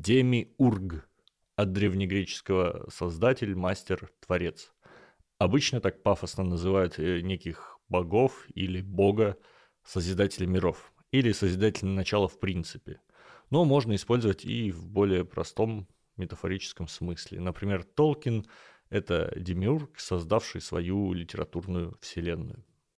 Демиург от древнегреческого создатель, мастер, творец. Обычно так пафосно называют э, неких богов или бога, созидателя миров, или созидателя начала в принципе. Но можно использовать и в более простом метафорическом смысле. Например, Толкин — это демиург, создавший свою литературную вселенную.